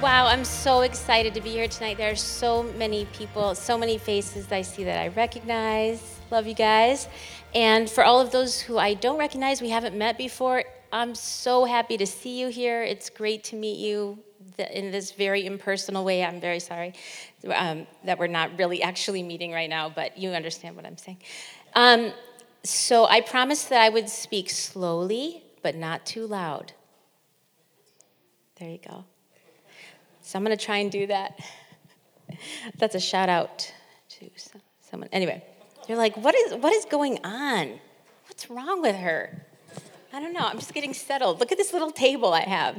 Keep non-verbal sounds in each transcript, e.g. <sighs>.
Wow, I'm so excited to be here tonight. There are so many people, so many faces I see that I recognize. Love you guys. And for all of those who I don't recognize, we haven't met before, I'm so happy to see you here. It's great to meet you in this very impersonal way. I'm very sorry um, that we're not really actually meeting right now, but you understand what I'm saying. Um, so I promised that I would speak slowly, but not too loud. There you go. So I'm going to try and do that. <laughs> That's a shout out to someone. Anyway, you're like, what is, what is going on? What's wrong with her? I don't know. I'm just getting settled. Look at this little table I have.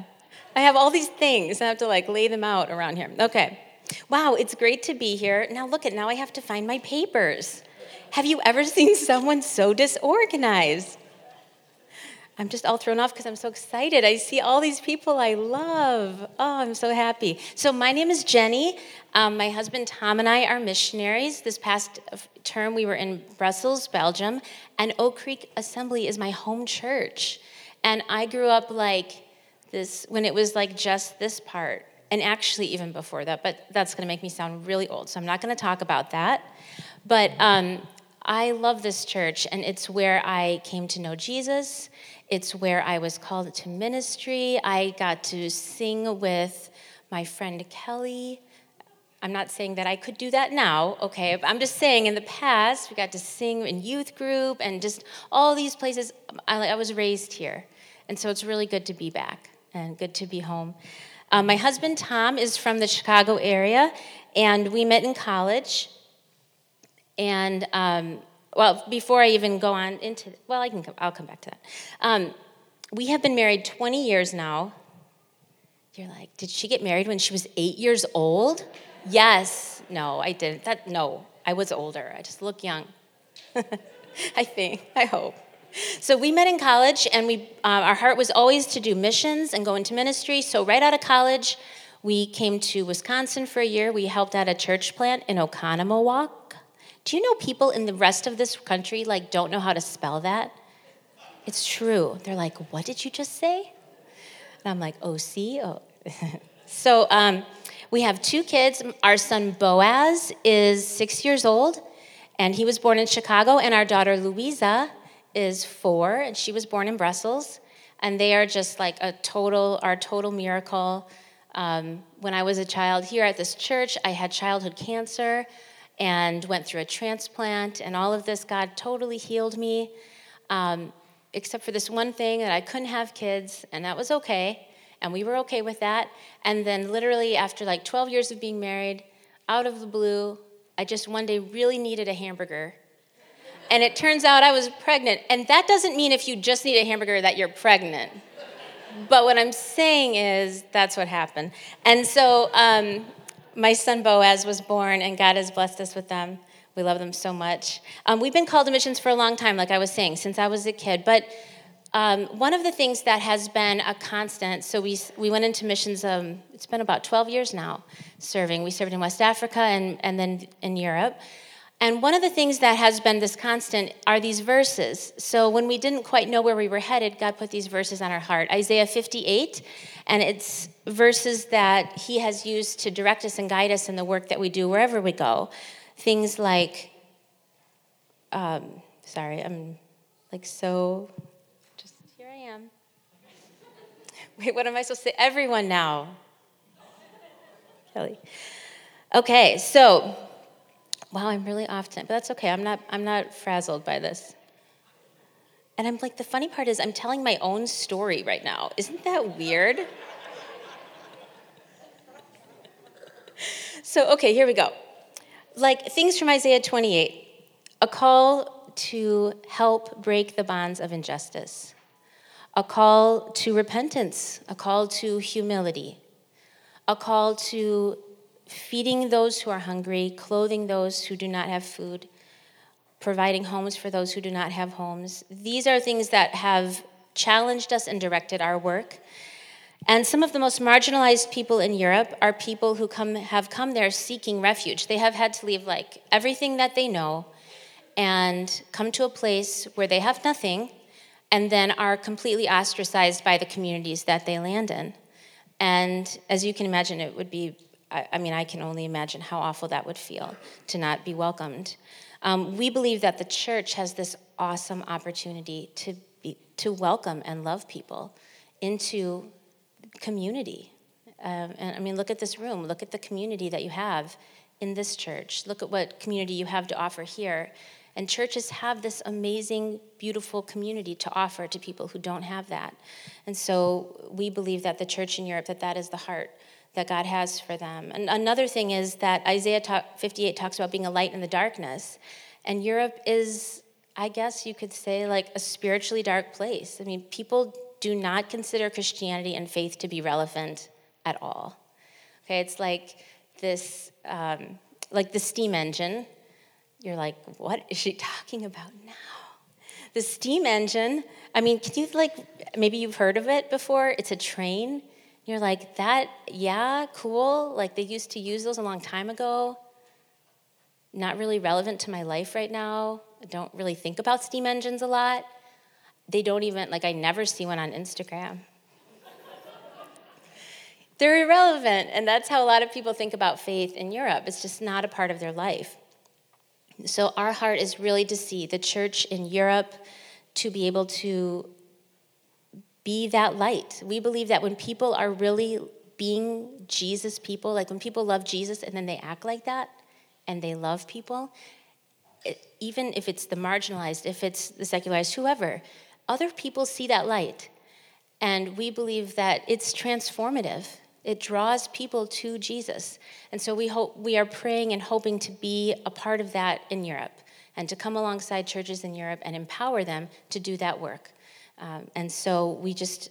I have all these things. I have to like lay them out around here. Okay. Wow, it's great to be here. Now look at now I have to find my papers. Have you ever seen <laughs> someone so disorganized? I'm just all thrown off because I'm so excited. I see all these people I love. Oh, I'm so happy. So, my name is Jenni. Um, my husband Tom and I are missionaries. This past term, we were in Brussels, Belgium, and Oak Creek Assembly is my home church. And I grew up like this when it was like just this part, and actually even before that, but that's going to make me sound really old, so I'm not going to talk about that. But um, I love this church, and it's where I came to know Jesus. It's where I was called to ministry. I got to sing with my friend Kelly. I'm not saying that I could do that now, okay? I'm just saying in the past, we got to sing in youth group and just all these places. I, I was raised here. And so it's really good to be back and good to be home. Um, my husband Tom is from the Chicago area, and we met in college. And um, well, before I even go on into, well, I can, come, I'll come back to that. Um, we have been married 20 years now. You're like, did she get married when she was eight years old? Yes. No, I didn't. That no, I was older. I just look young. <laughs> I think. I hope. So we met in college, and we uh, our heart was always to do missions and go into ministry. So right out of college, we came to Wisconsin for a year. We helped at a church plant in Oconomowoc. Do you know people in the rest of this country like don't know how to spell that? It's true. They're like, "What did you just say?" And I'm like, "Oh, see, oh." <laughs> so um, we have two kids. Our son Boaz is six years old, and he was born in Chicago. And our daughter Louisa is four, and she was born in Brussels. And they are just like a total, our total miracle. Um, when I was a child here at this church, I had childhood cancer and went through a transplant, and all of this, God totally healed me, um, except for this one thing that I couldn't have kids, and that was okay, and we were okay with that. And then, literally, after like 12 years of being married, out of the blue, I just one day really needed a hamburger. And it turns out I was pregnant. And that doesn't mean if you just need a hamburger that you're pregnant. But what I'm saying is that's what happened. And so um, my son Boaz was born, and God has blessed us with them. We love them so much. Um, we've been called to missions for a long time, like I was saying, since I was a kid. But um, one of the things that has been a constant, so we, we went into missions, um, it's been about 12 years now serving. We served in West Africa and, and then in Europe. And one of the things that has been this constant are these verses. So when we didn't quite know where we were headed, God put these verses on our heart. Isaiah 58, and it's verses that He has used to direct us and guide us in the work that we do wherever we go. Things like, um, sorry, I'm like so, just here I am. <laughs> Wait, what am I supposed to say? Everyone now. Kelly. Okay, so wow, I'm really off tonight, but that's okay. I'm not, I'm not frazzled by this. And I'm like, the funny part is, I'm telling my own story right now. Isn't that weird? <laughs> so, okay, here we go. Like things from Isaiah 28 a call to help break the bonds of injustice, a call to repentance, a call to humility, a call to feeding those who are hungry, clothing those who do not have food, providing homes for those who do not have homes. These are things that have challenged us and directed our work. And some of the most marginalized people in Europe are people who come, have come there seeking refuge. They have had to leave like everything that they know and come to a place where they have nothing and then are completely ostracized by the communities that they land in. And as you can imagine, it would be, I, mean, I can only imagine how awful that would feel to not be welcomed. Um, we believe that the church has this awesome opportunity to, be, to welcome and love people into community. Um, and I mean, look at this room, look at the community that you have in this church, look at what community you have to offer here. And churches have this amazing, beautiful community to offer to people who don't have that. And so we believe that the church in Europe, that that is the heart that God has for them. And another thing is that Isaiah 58 talks about being a light in the darkness. And Europe is, I guess you could say, like a spiritually dark place. I mean, people do not consider Christianity and faith to be relevant at all. Okay, it's like this, um, like the steam engine. You're like, what is she <laughs> talking about now? The steam engine, I mean, can you like, maybe you've heard of it before? It's a train. You're like, that, yeah, cool. Like they used to use those a long time ago. Not really relevant to my life right now. I don't really think about steam engines a lot they don't even, like, I never see one on Instagram. They're irrelevant, and that's how a lot of people think about faith in Europe. It's just not a part of their life. So, our heart is really to see the church in Europe to be able to be that light. We believe that when people are really being Jesus people, like when people love Jesus and then they act like that and they love people, it, even if it's the marginalized, if it's the secularized, whoever, other people see that light. And we believe that it's transformative. It draws people to Jesus. And so we hope we are praying and hoping to be a part of that in Europe and to come alongside churches in Europe and empower them to do that work. Um, and so we just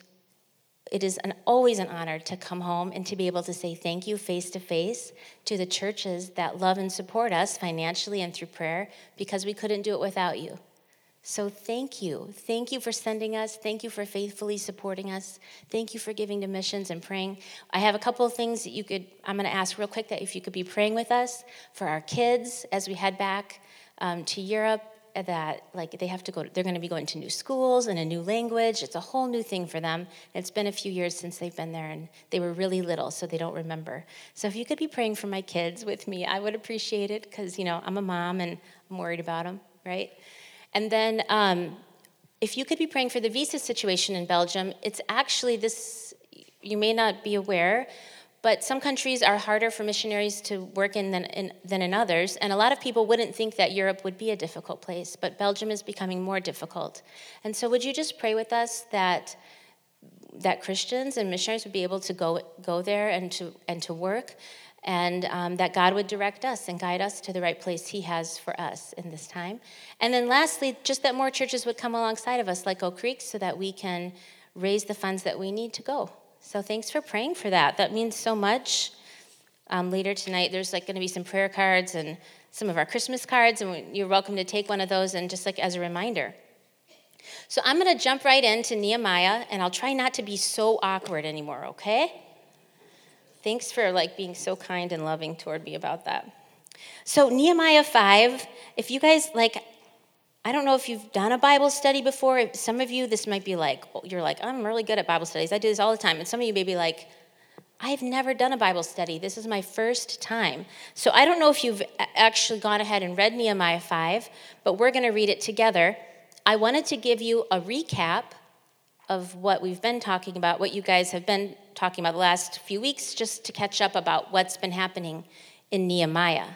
it is an, always an honor to come home and to be able to say thank you face to face to the churches that love and support us financially and through prayer because we couldn't do it without you. So thank you. Thank you for sending us. Thank you for faithfully supporting us. Thank you for giving to missions and praying. I have a couple of things that you could, I'm going to ask real quick that if you could be praying with us for our kids as we head back um, to Europe that like they have to go they're going to be going to new schools and a new language. It's a whole new thing for them. It's been a few years since they've been there and they were really little so they don't remember. So if you could be praying for my kids with me i would appreciate it because you know i'm a mom and i'm worried about them right? And then um, if you could be praying for the visa situation in Belgium, it's actually this, you may not be aware, but some countries are harder for missionaries to work in than, in than in others. And a lot of people wouldn't think that Europe would be a difficult place, but Belgium is becoming more difficult. And so, would you just pray with us that? that Christians and missionaries would be able to go, go there and to, and to work, and um, that God would direct us and guide us to the right place He has for us in this time. And then, lastly, just that more churches would come alongside of us, like Oak Creek, so that we can raise the funds that we need to go. So, thanks for praying for that. That means so much. Um, later tonight, there's like going to be some prayer cards and some of our Christmas cards, and you're welcome to take one of those and just like as a reminder. So, I'm going to jump right into Nehemiah, and I'll try not to be so awkward anymore, okay? Thanks for like being so kind and loving toward me about that. So Nehemiah 5, if you guys like I don't know if you've done a Bible study before. Some of you this might be like oh, you're like I'm really good at Bible studies. I do this all the time. And some of you may be like I've never done a Bible study. This is my first time. So I don't know if you've actually gone ahead and read Nehemiah 5, but we're going to read it together. I wanted to give you a recap of what we've been talking about, what you guys have been talking about the last few weeks, just to catch up about what's been happening in Nehemiah.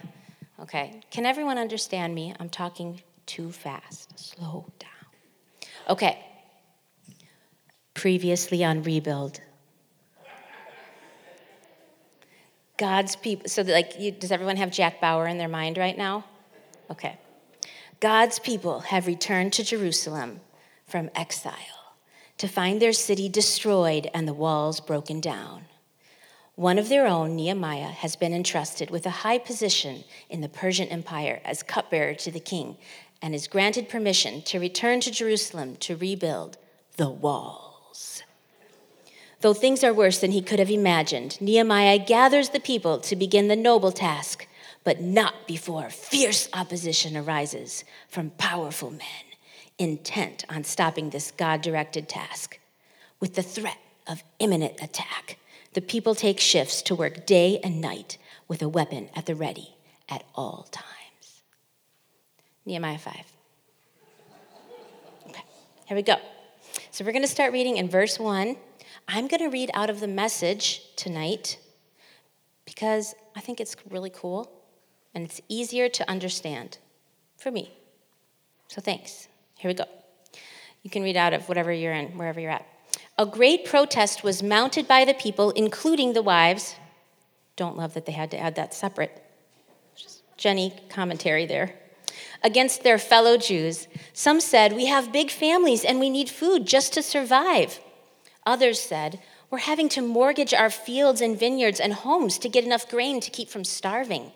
Okay, can everyone understand me? I'm talking too fast. Slow down. Okay, previously on Rebuild. God's people, so like, you, does everyone have Jack Bauer in their mind right now? Okay. God's people have returned to Jerusalem from exile to find their city destroyed and the walls broken down. One of their own, Nehemiah, has been entrusted with a high position in the Persian Empire as cupbearer to the king and is granted permission to return to Jerusalem to rebuild the walls. Though things are worse than he could have imagined, Nehemiah gathers the people to begin the noble task, but not before fierce opposition arises from powerful men intent on stopping this God directed task. With the threat of imminent attack, the people take shifts to work day and night with a weapon at the ready at all times. Nehemiah 5. Okay, here we go. So we're going to start reading in verse 1. I'm going to read out of the message tonight because I think it's really cool and it's easier to understand for me. So thanks. Here we go. You can read out of whatever you're in, wherever you're at. A great protest was mounted by the people, including the wives. Don't love that they had to add that separate. Just Jenni commentary there against their fellow Jews. Some said, We have big families and we need food just to survive. Others said, We're having to mortgage our fields and vineyards and homes to get enough grain to keep from starving.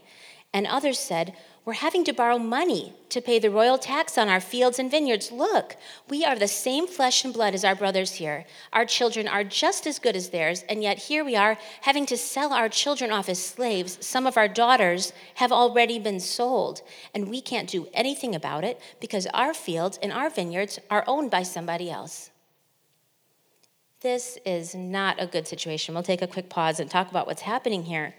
And others said, we're having to borrow money to pay the royal tax on our fields and vineyards. Look, we are the same flesh and blood as our brothers here. Our children are just as good as theirs, and yet here we are having to sell our children off as slaves. Some of our daughters have already been sold, and we can't do anything about it because our fields and our vineyards are owned by somebody else. This is not a good situation. We'll take a quick pause and talk about what's happening here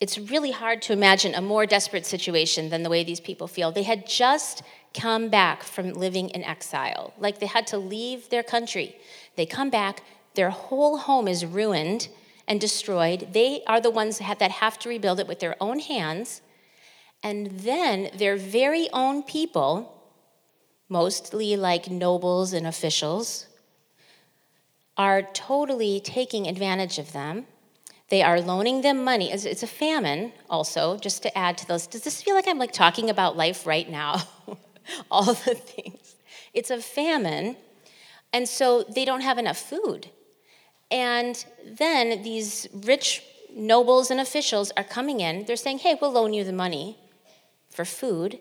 it's really hard to imagine a more desperate situation than the way these people feel. They had just come back from living in exile, like they had to leave their country. They come back, their whole home is ruined and destroyed. They are the ones that have to rebuild it with their own hands. And then their very own people, mostly like nobles and officials, are totally taking advantage of them they are loaning them money. It's a famine, also, just to add to those. Does this feel like I'm like talking about life right now? <laughs> All the things. It's a famine, and so they don't have enough food. And then these rich nobles and officials are coming in. They're saying, hey, we'll loan you the money for food,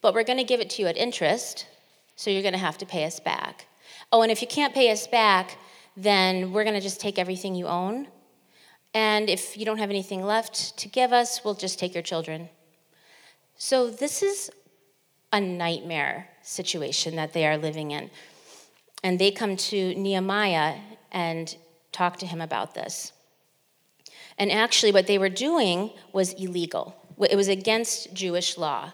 but we're going to give it to you at interest, so you're going to have to pay us back. Oh, and if you can't pay us back, then we're going to just take everything you own and if you don't have anything left to give us, we'll just take your children. So, this is a nightmare situation that they are living in. And they come to Nehemiah and talk to him about this. And actually, what they were doing was illegal, it was against Jewish law.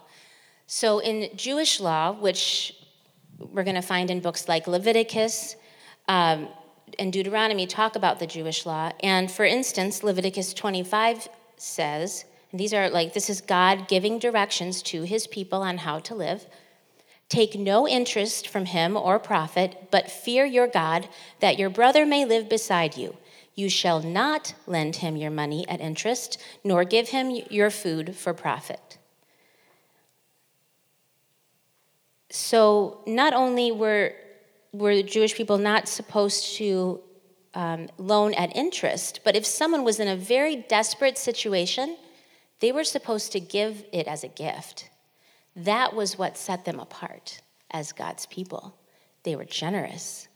So, in Jewish law, which we're going to find in books like Leviticus, um, and Deuteronomy talk about the Jewish law. And for instance, Leviticus 25 says, and these are like, this is God giving directions to his people on how to live. Take no interest from him or profit, but fear your God, that your brother may live beside you. You shall not lend him your money at interest, nor give him your food for profit. So, not only were were the Jewish people not supposed to um, loan at interest, but if someone was in a very desperate situation, they were supposed to give it as a gift. That was what set them apart as God's people. They were generous.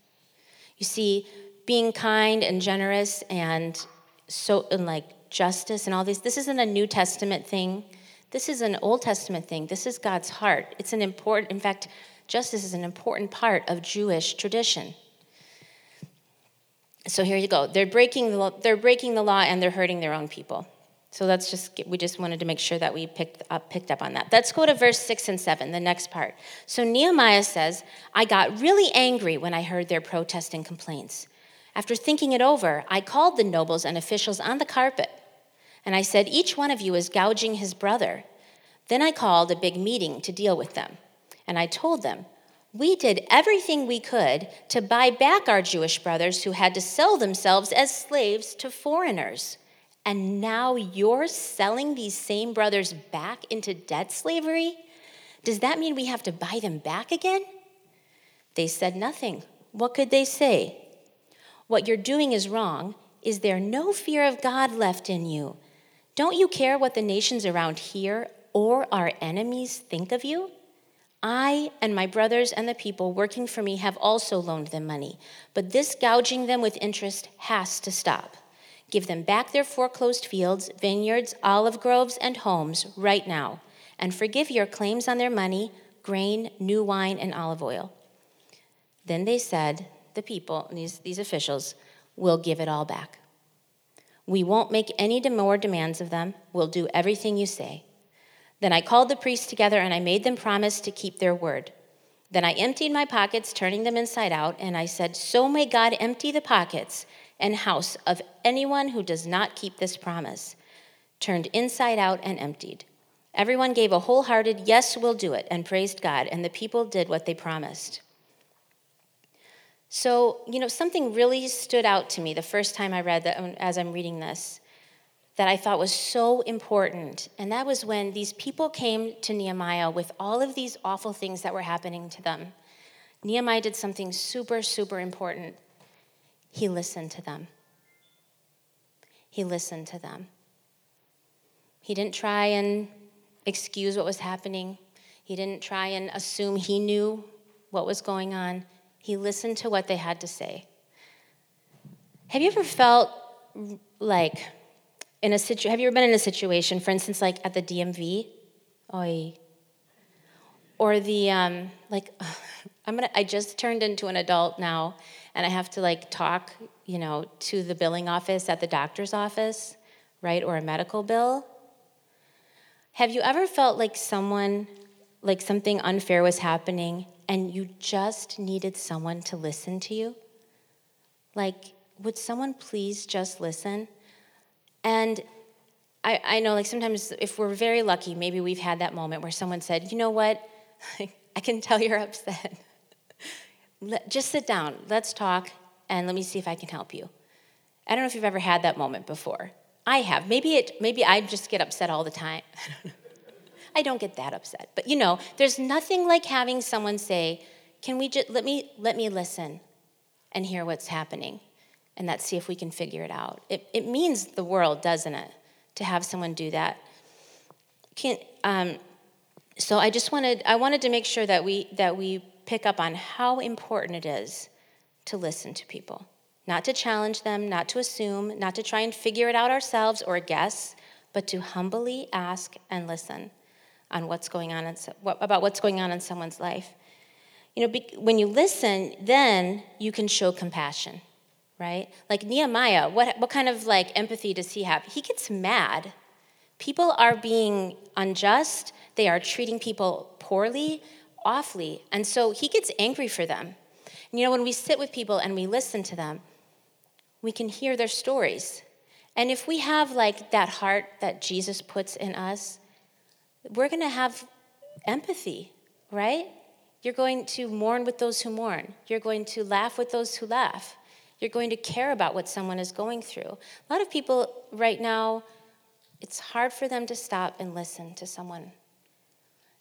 You see, being kind and generous and so and like justice and all these, this isn't a New Testament thing. This is an Old Testament thing. This is God's heart. It's an important, in fact, Justice is an important part of Jewish tradition. So here you go. They're breaking the law, they're breaking the law and they're hurting their own people. So let's just we just wanted to make sure that we picked up picked up on that. Let's go to verse 6 and 7, the next part. So Nehemiah says, "I got really angry when I heard their protests and complaints. After thinking it over, I called the nobles and officials on the carpet, and I said, each one of you is gouging his brother. Then I called a big meeting to deal with them. And I told them, We did everything we could to buy back our Jewish brothers who had to sell themselves as slaves to foreigners. And now you're selling these same brothers back into debt slavery? Does that mean we have to buy them back again? They said nothing. What could they say? What you're doing is wrong. Is there no fear of God left in you? Don't you care what the nations around here or our enemies think of you? I and my brothers and the people working for me have also loaned them money, but this gouging them with interest has to stop. Give them back their foreclosed fields, vineyards, olive groves, and homes right now, and forgive your claims on their money, grain, new wine, and olive oil. Then they said, the people, these, these officials, will give it all back. We won't make any more demands of them. We'll do everything you say. Then I called the priests together and I made them promise to keep their word. Then I emptied my pockets, turning them inside out, and I said, So may God empty the pockets and house of anyone who does not keep this promise. Turned inside out and emptied. Everyone gave a wholehearted, Yes, we'll do it, and praised God, and the people did what they promised. So, you know, something really stood out to me the first time I read that as I'm reading this that I thought was so important. And that was when these people came to Nehemiah with all of these awful things that were happening to them. Nehemiah did something super, super important. He listened to them. He listened to them. He didn't try and excuse what was happening, he didn't try and assume he knew what was going on. He listened to what they had to say. Have you ever felt like in a have you ever been in a situation, for instance, like at the DMV? Oy. Or the, um, like, <sighs> I'm gonna, I just turned into an adult now, and I have to like talk, you know, to the billing office at the doctor's office, right, or a medical bill. Have you ever felt like someone, like something unfair was happening, and you just needed someone to listen to you? Like, would someone please just listen? And I, I know, like, sometimes if we're very lucky, maybe we've had that moment where someone said, you know what? <laughs> I can tell you're upset. <laughs> just sit down, let's talk, and let me see if I can help you. I don't know if you've ever had that moment before. I have. Maybe it maybe I just get upset all the time. I don't know. I don't get that upset. But you know, there's nothing like having someone say, "Can we just let me let me listen and hear what's happening and let's see if we can figure it out." It it means the world, doesn't it, to have someone do that. Can um, so I just wanted I wanted to make sure that we that we pick up on how important it is to listen to people. Not to challenge them, not to assume, not to try and figure it out ourselves or guess, but to humbly ask and listen on what's going on in, about what's going on in someone's life. You know, when you listen, then you can show compassion, right? Like Nehemiah, what, what kind of like empathy does he have? He gets mad. People are being unjust. They are treating people poorly, awfully. And so he gets angry for them. And you know, when we sit with people and we listen to them, we can hear their stories. And if we have like that heart that Jesus puts in us, we're going to have empathy, right? You're going to mourn with those who mourn. You're going to laugh with those who laugh. You're going to care about what someone is going through. A lot of people right now, it's hard for them to stop and listen to someone.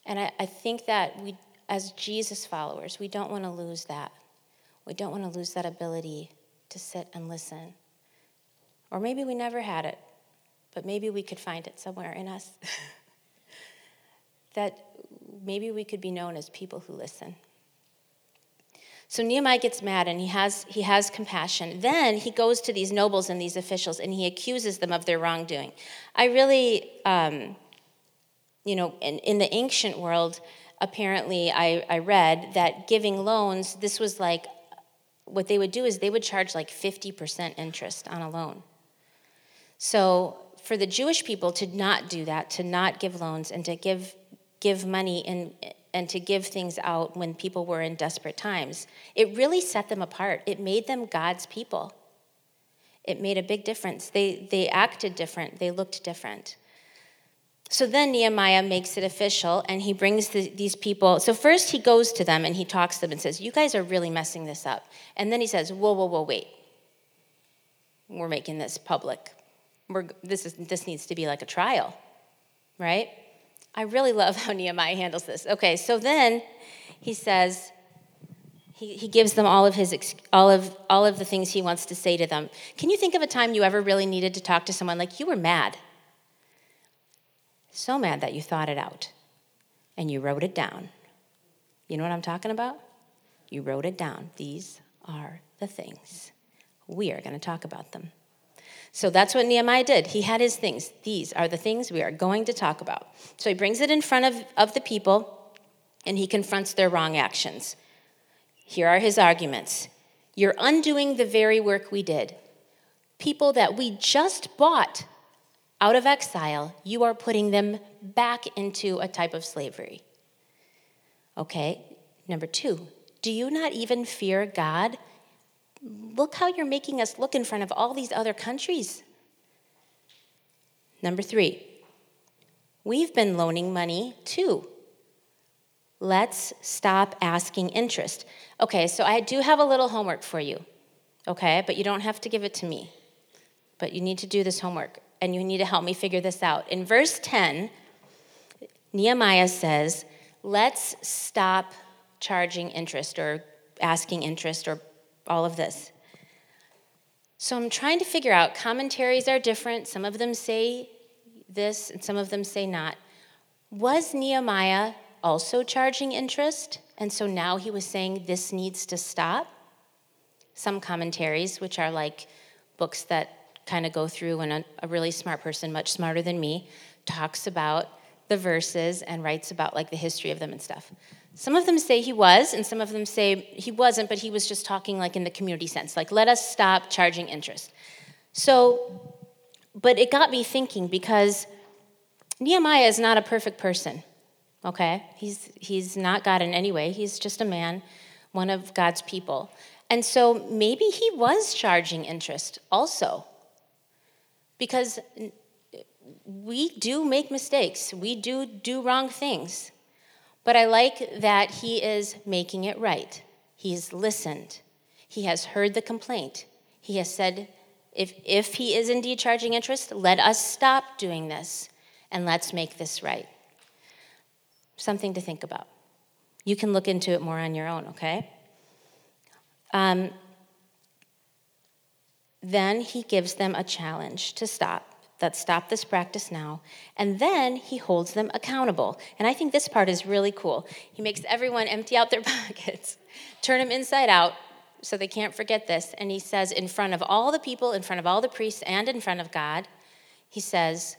And I, I think that we, as Jesus followers, we don't want to lose that. We don't want to lose that ability to sit and listen. Or maybe we never had it, but maybe we could find it somewhere in us. <laughs> that maybe we could be known as people who listen. So Nehemiah gets mad and he has, he has compassion. Then he goes to these nobles and these officials and he accuses them of their wrongdoing. I really, um, you know, in, in the ancient world, apparently I, I read that giving loans, this was like, what they would do is they would charge like 50% interest on a loan. So for the Jewish people to not do that, to not give loans and to give give money and, and to give things out when people were in desperate times, it really set them apart. It made them God's people. It made a big difference. They, they acted different, they looked different. So then Nehemiah makes it official and he brings the, these people. So first he goes to them and he talks to them and says, You guys are really messing this up. And then he says, Whoa, whoa, whoa, wait. We're making this public. We're, this, is, this needs to be like a trial, right? I really love <laughs> how Nehemiah handles this. Okay, so then he says, He, he gives them all of, his, all, of, all of the things he wants to say to them. Can you think of a time you ever really needed to talk to someone like you were mad? So mad that you thought it out and you wrote it down. You know what I'm talking about? You wrote it down. These are the things. We are going to talk about them. So that's what Nehemiah did. He had his things. These are the things we are going to talk about. So he brings it in front of, of the people and he confronts their wrong actions. Here are his arguments You're undoing the very work we did. People that we just bought out of exile, you are putting them back into a type of slavery. Okay, number two, do you not even fear God? Look how you're making us look in front of all these other countries. Number three, we've been loaning money too. Let's stop asking interest. Okay, so I do have a little homework for you, okay? But you don't have to give it to me. But you need to do this homework and you need to help me figure this out. In verse 10, Nehemiah says, Let's stop charging interest or asking interest or all of this. So I'm trying to figure out commentaries are different. Some of them say this and some of them say not. Was Nehemiah also charging interest. And so now he was saying this needs to stop. Some commentaries, which are like books that kind of go through, and a, a really smart person, much smarter than me, talks about the verses and writes about like the history of them and stuff. Some of them say he was, and some of them say he wasn't, but he was just talking like in the community sense, like let us stop charging interest. So, but it got me thinking because Nehemiah is not a perfect person okay? He's, he's not God in any way, he's just a man, one of God's people. And so maybe he was charging interest also. Because we do make mistakes, we do do wrong things. But I like that he is making it right. He's listened, he has heard the complaint. He has said, if, if he is indeed charging interest, let us stop doing this and let's make this right. Something to think about. You can look into it more on your own, okay? Um, then he gives them a challenge to stop that stop this practice now and then he holds them accountable and i think this part is really cool he makes everyone empty out their <laughs> pockets turn them inside out so they can't forget this and he says in front of all the people in front of all the priests and in front of god he says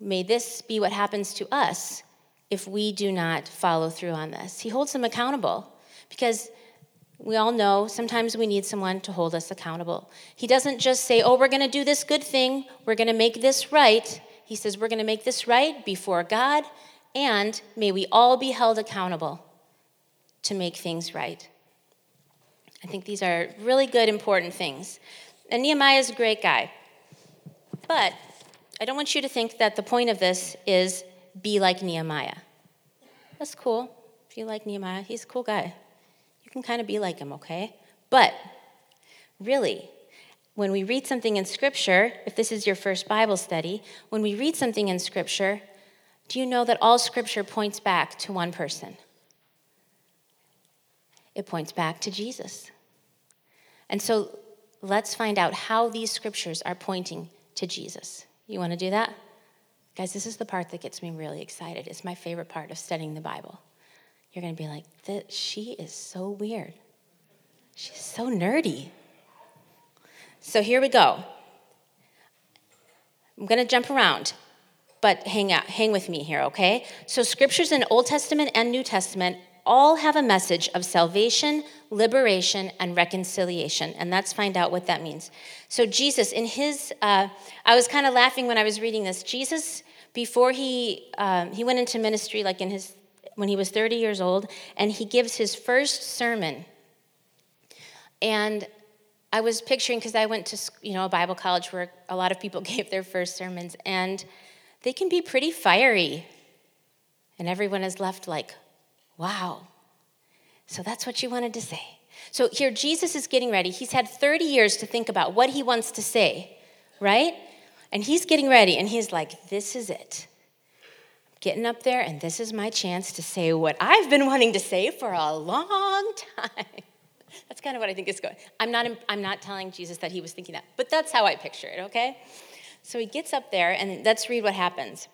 may this be what happens to us if we do not follow through on this. He holds them accountable because we all know sometimes we need someone to hold us accountable. He doesn't just say, Oh, we're going to do this good thing, we're going to make this right. He says, We're going to make this right before God, and may we all be held accountable to make things right. I think these are really good, important things. And Nehemiah is a great guy. But I don't want you to think that the point of this is be like Nehemiah. That's cool. If you like Nehemiah, he's a cool guy. Can kind of be like him, okay? But really, when we read something in Scripture, if this is your first Bible study, when we read something in Scripture, do you know that all Scripture points back to one person? It points back to Jesus. And so let's find out how these Scriptures are pointing to Jesus. You want to do that? Guys, this is the part that gets me really excited. It's my favorite part of studying the Bible. You're going to be like, she is so weird. She's so nerdy. So here we go. I'm going to jump around, but hang out, hang with me here, okay? So scriptures in Old Testament and New Testament all have a message of salvation, liberation, and reconciliation. And let's find out what that means. So, Jesus, in his, uh, I was kind of laughing when I was reading this. Jesus, before he, um, he went into ministry, like in his, when he was 30 years old, and he gives his first sermon. And I was picturing, because I went to you know, a Bible college where a lot of people <laughs> gave their first sermons, and they can be pretty fiery. And everyone is left like, Wow. So that's what you wanted to say. So here, Jesus is getting ready. He's had 30 years to think about what he wants to say, right? And he's getting ready, and he's like, This is it. Getting up there, and this is my chance to say what I've been wanting to say for a long <laughs> time. That's kind of what I think is going. I'm not, I'm not telling Jesus that he was thinking that, but that's how I picture it, okay? So he gets up there, and let's read what happens.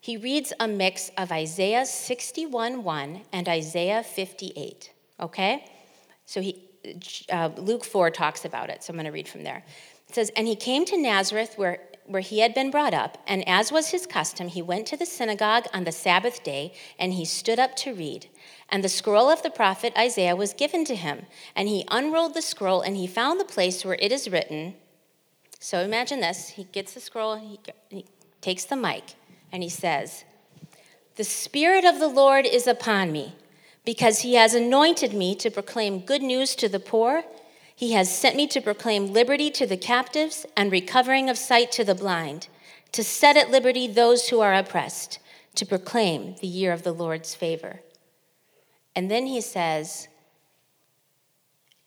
He reads a mix of Isaiah 61 1 and Isaiah 58, okay? So he, uh, Luke 4 talks about it, so I'm going to read from there. It says, And he came to Nazareth where, where he had been brought up, and as was his custom, he went to the synagogue on the Sabbath day, and he stood up to read. And the scroll of the prophet Isaiah was given to him. And he unrolled the scroll, and he found the place where it is written. So imagine this he gets the scroll, he, he takes the mic, and he says, The Spirit of the Lord is upon me, because he has anointed me to proclaim good news to the poor. He has sent me to proclaim liberty to the captives and recovering of sight to the blind, to set at liberty those who are oppressed, to proclaim the year of the Lord's favor. And then he says,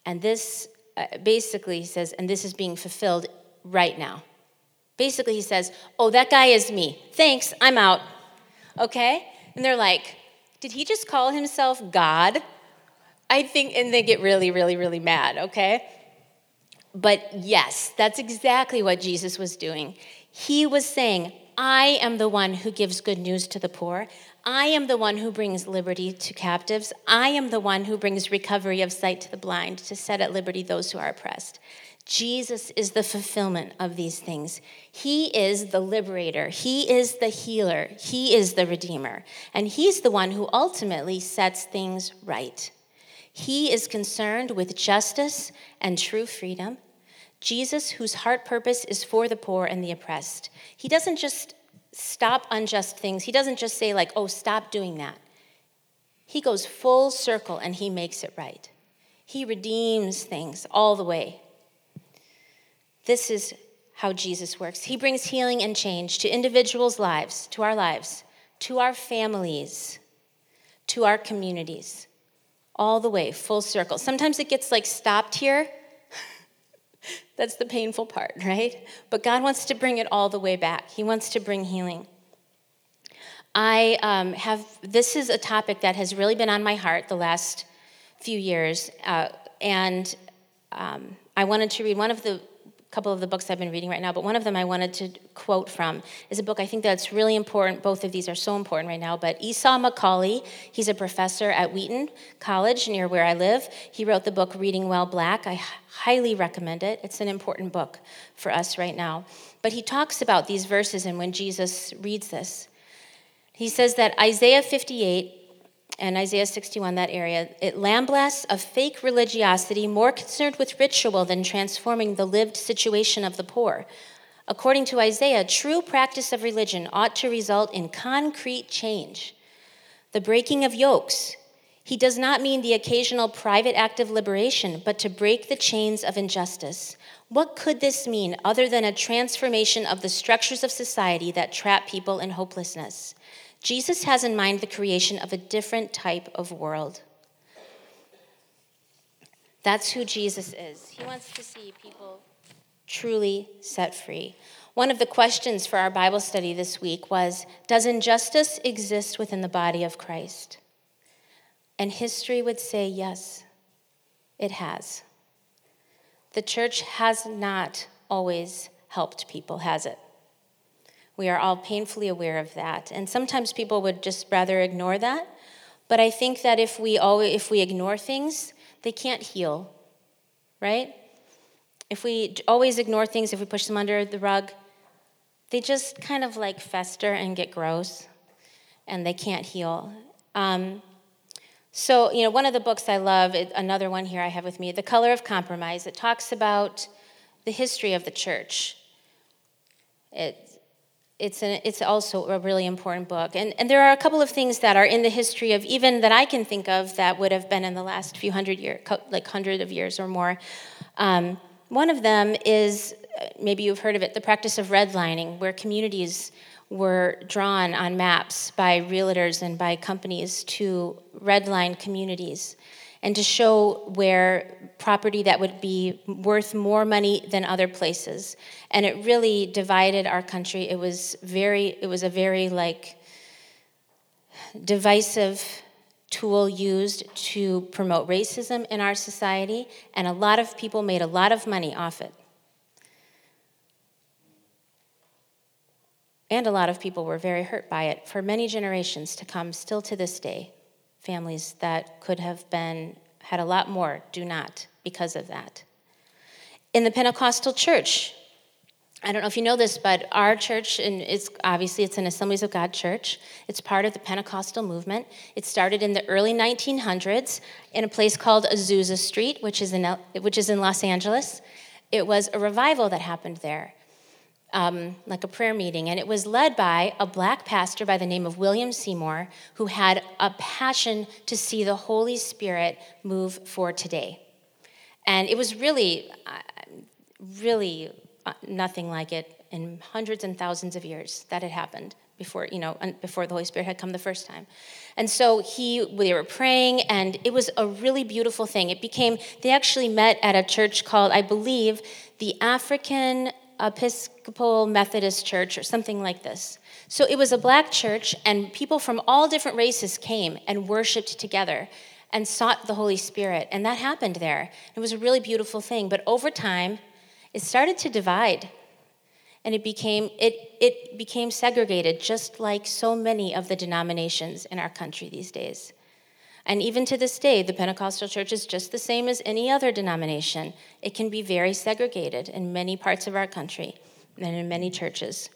and this uh, basically he says, and this is being fulfilled right now. Basically, he says, Oh, that guy is me. Thanks, I'm out. Okay? And they're like, Did he just call himself God? I think, and they get really, really, really mad, okay? But yes, that's exactly what Jesus was doing. He was saying, I am the one who gives good news to the poor. I am the one who brings liberty to captives. I am the one who brings recovery of sight to the blind, to set at liberty those who are oppressed. Jesus is the fulfillment of these things. He is the liberator. He is the healer. He is the redeemer. And He's the one who ultimately sets things right. He is concerned with justice and true freedom. Jesus, whose heart purpose is for the poor and the oppressed. He doesn't just stop unjust things. He doesn't just say, like, oh, stop doing that. He goes full circle and he makes it right. He redeems things all the way. This is how Jesus works. He brings healing and change to individuals' lives, to our lives, to our families, to our communities, all the way, full circle. Sometimes it gets like stopped here. <laughs> That's the painful part, right? But God wants to bring it all the way back. He wants to bring healing. I um, have, this is a topic that has really been on my heart the last few years. Uh, and um, I wanted to read one of the couple of the books I've been reading right now, but one of them I wanted to quote from is a book I think that's really important. Both of these are so important right now. But Esau McCaulley, he's a professor at Wheaton College near where I live. He wrote the book Reading While Black. I highly recommend it. It's an important book for us right now. But he talks about these verses and when Jesus reads this. He says that Isaiah 58 and Isaiah 61, that area, it lamblasts a fake religiosity more concerned with ritual than transforming the lived situation of the poor. According to Isaiah, true practice of religion ought to result in concrete change. The breaking of yokes. He does not mean the occasional private act of liberation, but to break the chains of injustice. What could this mean other than a transformation of the structures of society that trap people in hopelessness? Jesus has in mind the creation of a different type of world. That's who Jesus is. He wants to see people truly set free. One of the questions for our Bible study this week was Does injustice exist within the body of Christ? And history would say yes, it has. The church has not always helped people, has it? We are all painfully aware of that. And sometimes people would just rather ignore that. But I think that if we, always, if we ignore things, they can't heal, right? If we always ignore things, if we push them under the rug, they just kind of like fester and get gross, and they can't heal. Um, so, you know, one of the books I love, another one here I have with me, The Color of Compromise, it talks about the history of the church. It it's, an, it's also a really important book. And, and there are a couple of things that are in the history of even that I can think of that would have been in the last few hundred years, like hundred of years or more. Um, one of them is, maybe you've heard of it, the practice of redlining, where communities were drawn on maps by realtors and by companies to redline communities and to show where property that would be worth more money than other places. And it really divided our country. It was very, it was a very like divisive tool used to promote racism in our society, and a lot of people made a lot of money off it. And a lot of people were very hurt by it for many generations to come, still to this day. Families that could have been, had a lot more, do not because of that. In the Pentecostal church, I don't know if you know this, but our church, and it's obviously it's an Assemblies of God church. It's part of the Pentecostal movement. It started in the early 1900s in a place called Azusa Street, which is in which is in Los Angeles. It was a revival that happened there, um, like a prayer meeting, and it was led by a black pastor by the name of William Seymour, who had a passion to see the Holy Spirit move for today, and it was really, uh, really uh, nothing like it in hundreds and thousands of years that had happened before you know before the holy spirit had come the first time. And so he they were praying and it was a really beautiful thing. It became they actually met at a church called i believe the african episcopal methodist church or something like this. So it was a black church and people from all different races came and worshiped together and sought the holy spirit and that happened there. It was a really beautiful thing but over time it started to divide and it became it, it became segregated just like so many of the denominations in our country these days and even to this day the pentecostal church is just the same as any other denomination. It can be very segregated in many parts of our country and in many churches.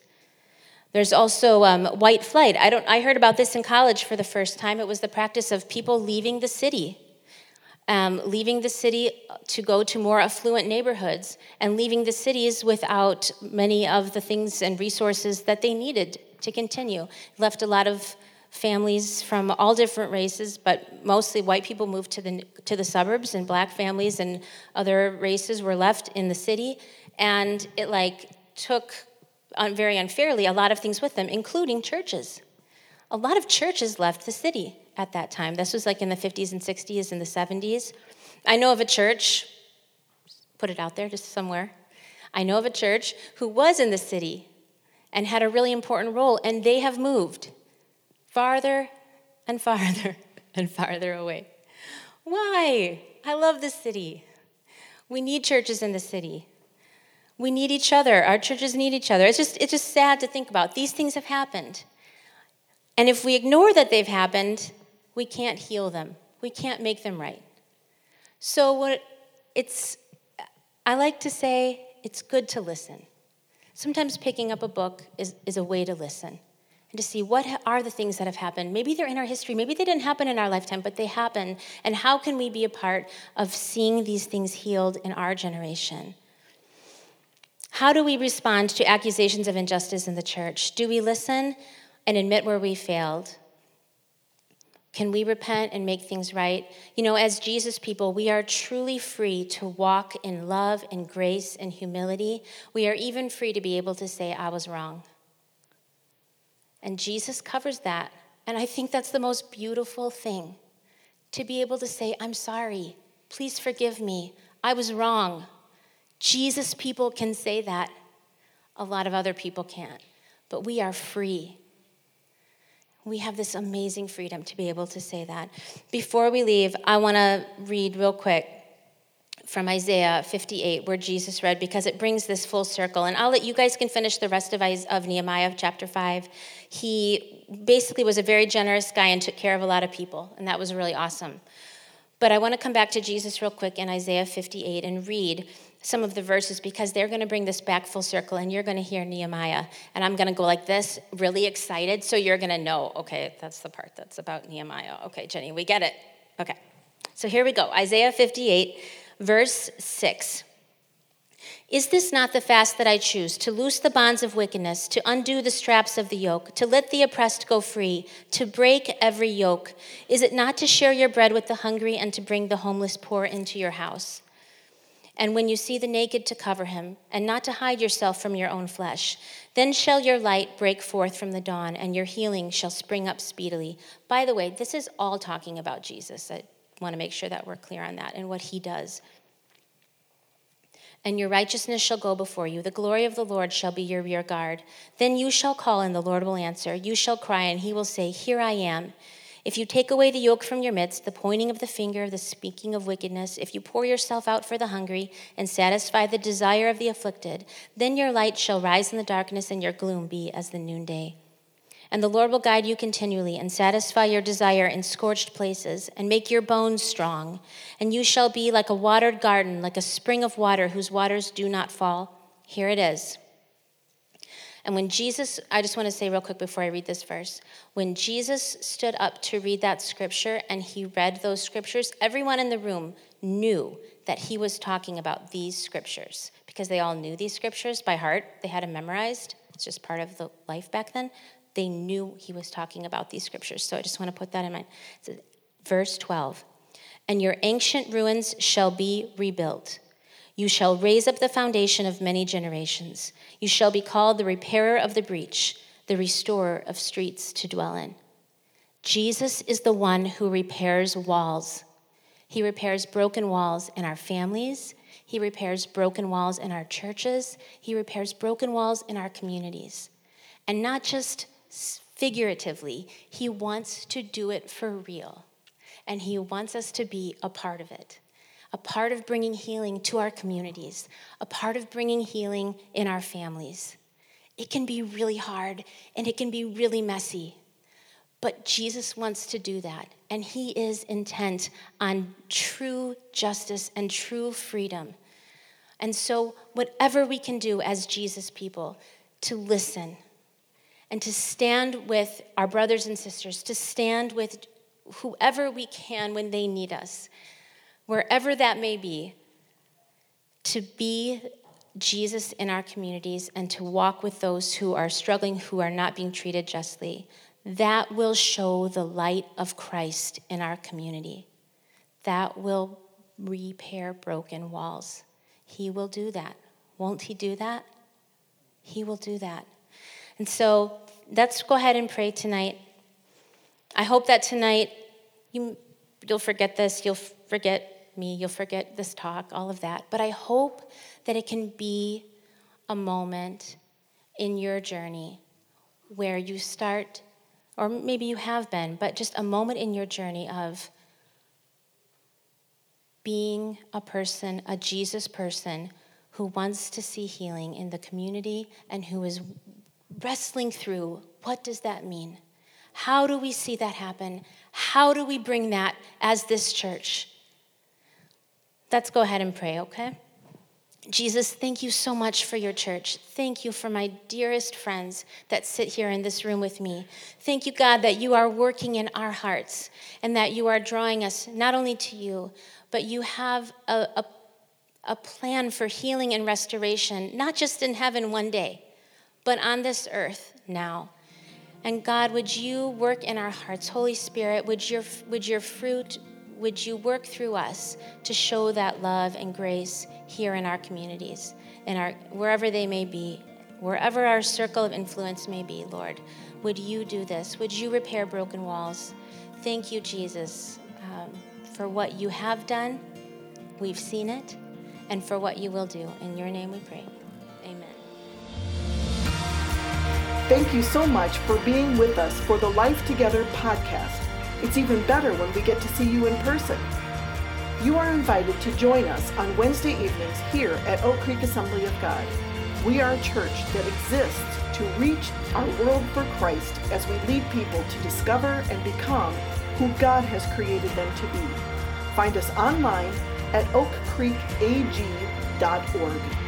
There's also um, white flight. I, don't, I heard about this in college for the first time. It was the practice of people leaving the city um, leaving the city to go to more affluent neighborhoods and leaving the cities without many of the things and resources that they needed to continue. Left a lot of families from all different races, but mostly white people moved to the, to the suburbs, and black families and other races were left in the city. And it like took, very unfairly, a lot of things with them, including churches. A lot of churches left the city at that time. This was like in the 50s and 60s and the 70s. I know of a church, put it out there just somewhere. I know of a church who was in the city and had a really important role, and they have moved farther and farther <laughs> and farther away. Why? I love the city. We need churches in the city. We need each other. Our churches need each other. It's just, it's just sad to think about. These things have happened. And if we ignore that they've happened, we can't heal them. We can't make them right. So what it's I like to say it's good to listen. Sometimes picking up a book is, is a way to listen to see what are the things that have happened. Maybe they're in our history, maybe they didn't happen in our lifetime, but they happen. And how can we be a part of seeing these things healed in our generation? How do we respond to accusations of injustice in the church? Do we listen and admit where we failed? Can we repent and make things right? You know, as Jesus people, we are truly free to walk in love and grace and humility. We are even free to be able to say, I was wrong. And Jesus covers that. And I think that's the most beautiful thing to be able to say, I'm sorry. Please forgive me. I was wrong. Jesus people can say that. A lot of other people can't. But we are free we have this amazing freedom to be able to say that. Before we leave, I want to read real quick from Isaiah 58, where Jesus read, because it brings this full circle. And I'll let you guys can finish the rest of, of Nehemiah chapter 5. He basically was a very generous guy and took care of a lot of people, and that was really awesome. But I want to come back to Jesus real quick in Isaiah 58 and read some of the verses because they're going to bring this back full circle and you're going to hear Nehemiah. And I'm going to go like this, really excited, so you're going to know, okay, that's the part that's about Nehemiah. Okay, Jenni, we get it. Okay. So here we go Isaiah 58, verse 6. Is this not the fast that I choose, to loose the bonds of wickedness, to undo the straps of the yoke, to let the oppressed go free, to break every yoke? Is it not to share your bread with the hungry and to bring the homeless poor into your house? And when you see the naked, to cover him, and not to hide yourself from your own flesh. Then shall your light break forth from the dawn, and your healing shall spring up speedily. By the way, this is all talking about Jesus. I want to make sure that we're clear on that and what he does. And your righteousness shall go before you. The glory of the Lord shall be your rear guard. Then you shall call, and the Lord will answer. You shall cry, and he will say, Here I am. If you take away the yoke from your midst, the pointing of the finger, the speaking of wickedness, if you pour yourself out for the hungry and satisfy the desire of the afflicted, then your light shall rise in the darkness and your gloom be as the noonday. And the Lord will guide you continually and satisfy your desire in scorched places and make your bones strong. And you shall be like a watered garden, like a spring of water whose waters do not fall. Here it is. And when Jesus, I just want to say real quick before I read this verse, when Jesus stood up to read that scripture and he read those scriptures, everyone in the room knew that he was talking about these scriptures because they all knew these scriptures by heart. They had them memorized. It's just part of the life back then. They knew he was talking about these scriptures. So I just want to put that in mind. Verse 12 And your ancient ruins shall be rebuilt you shall raise up the foundation of many generations. You shall be called the repairer of the breach, the restorer of streets to dwell in. Jesus is the one who repairs walls. He repairs broken walls in our families. He repairs broken walls in our churches. He repairs broken walls in our communities. And not just figuratively, He wants to do it for real. And He wants us to be a part of it a part of bringing healing to our communities, a part of bringing healing in our families. It can be really hard and it can be really messy, but Jesus wants to do that, and He is intent on true justice and true freedom. And so, whatever we can do as Jesus people to listen and to stand with our brothers and sisters, to stand with whoever we can when they need us, wherever that may be, to be Jesus in our communities and to walk with those who are struggling, who are not being treated justly, that will show the light of Christ in our community. That will repair broken walls. He will do that. Won't He do that? He will do that. And so let's go ahead and pray tonight. I hope that tonight you, you'll forget this, you'll forget me, you'll forget this talk, all of that. But I hope that it can be a moment in your journey where you start, or maybe you have been, but just a moment in your journey of being a person, a Jesus person who wants to see healing in the community and who is wrestling through what does that mean? How do we see that happen? How do we bring that as this church? Let's go ahead and pray, okay? Jesus, thank you so much for your church. Thank you for my dearest friends that sit here in this room with me. Thank you, God, that you are working in our hearts and that you are drawing us not only to you, but you have a, a, a plan for healing and restoration, not just in heaven one day, but on this earth now. And God, would you work in our hearts? Holy Spirit, would your, would your fruit would you work through us to show that love and grace here in our communities, in our wherever they may be, wherever our circle of influence may be, Lord. Would you do this? Would you repair broken walls? Thank you, Jesus, um, for what you have done. We've seen it, and for what you will do. In your name we pray. Thank you so much for being with us for the Life Together podcast. It's even better when we get to see you in person. You are invited to join us on Wednesday evenings here at Oak Creek Assembly of God. We are a church that exists to reach our world for Christ as we lead people to discover and become who God has created them to be. Find us online at oakcreekag.org.